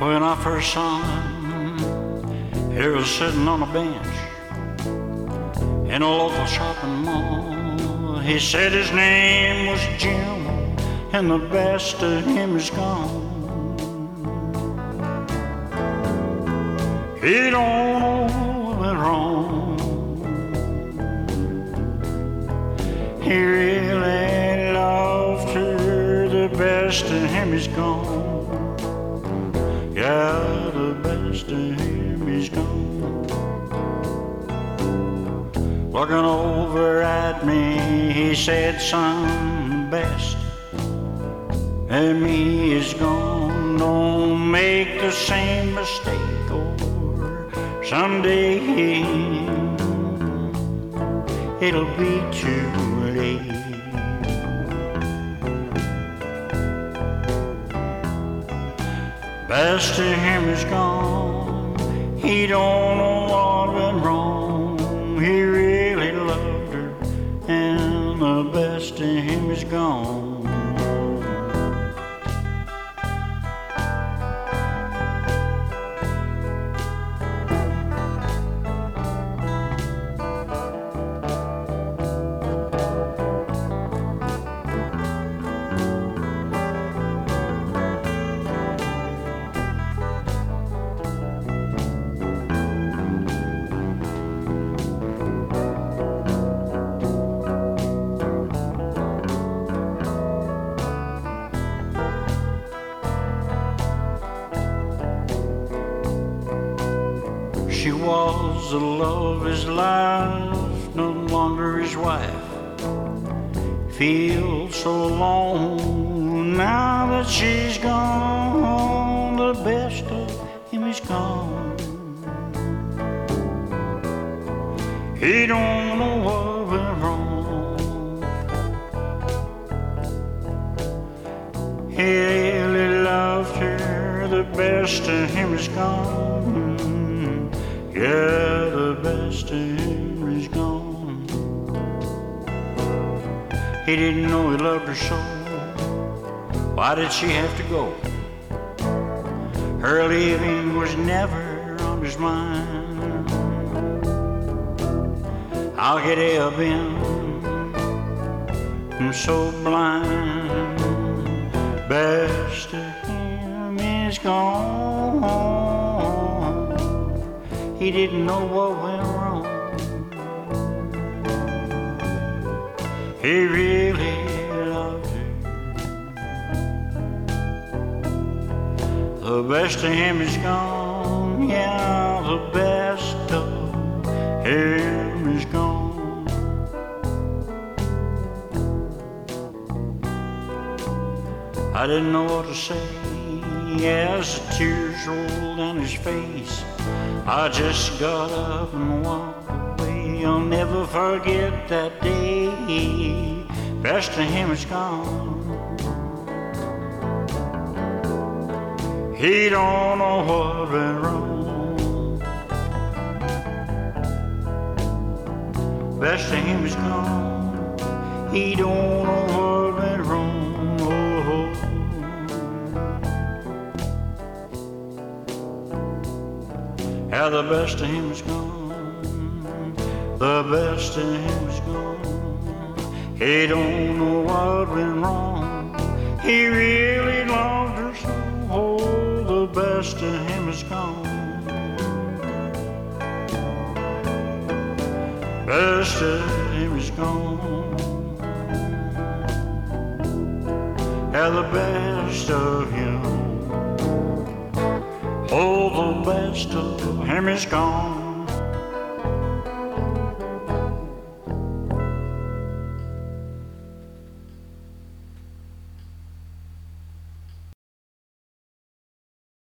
When I first saw him, he was sitting on a bench in a local shopping mall. He said his name was Jim, and the best of him is gone. He don't know what wrong. He really loved her, the best of him is gone. Yeah, the best of him is gone. Looking over at me, he said, Son, best of me is gone. Don't make the same mistake, or someday it'll be too late. Best of him is gone. He don't know what went wrong. He really loved her, and the best of him is gone. She was the love of his life, no longer his wife. Feels so alone now that she's gone. The best of him is gone. He don't know what went wrong. He really loved her. The best of him is gone. Yeah, the best of is gone. He didn't know he loved her so. Why did she have to go? Her leaving was never on his mind. How could he have been so blind? Best of him is gone. He didn't know what went wrong. He really loved her. The best of him is gone. Yeah, the best of him is gone. I didn't know what to say as the tears rolled down his face. I just got up and walked away. I'll never forget that day. Best of him is gone. He don't know what went wrong. Best of him is gone. He don't know the best of him is gone. The best of him is gone. He don't know what went wrong. He really loved her so. Oh, the best of him is gone. Best of him is gone. Yeah, the best of him. Oh, the best of him is gone.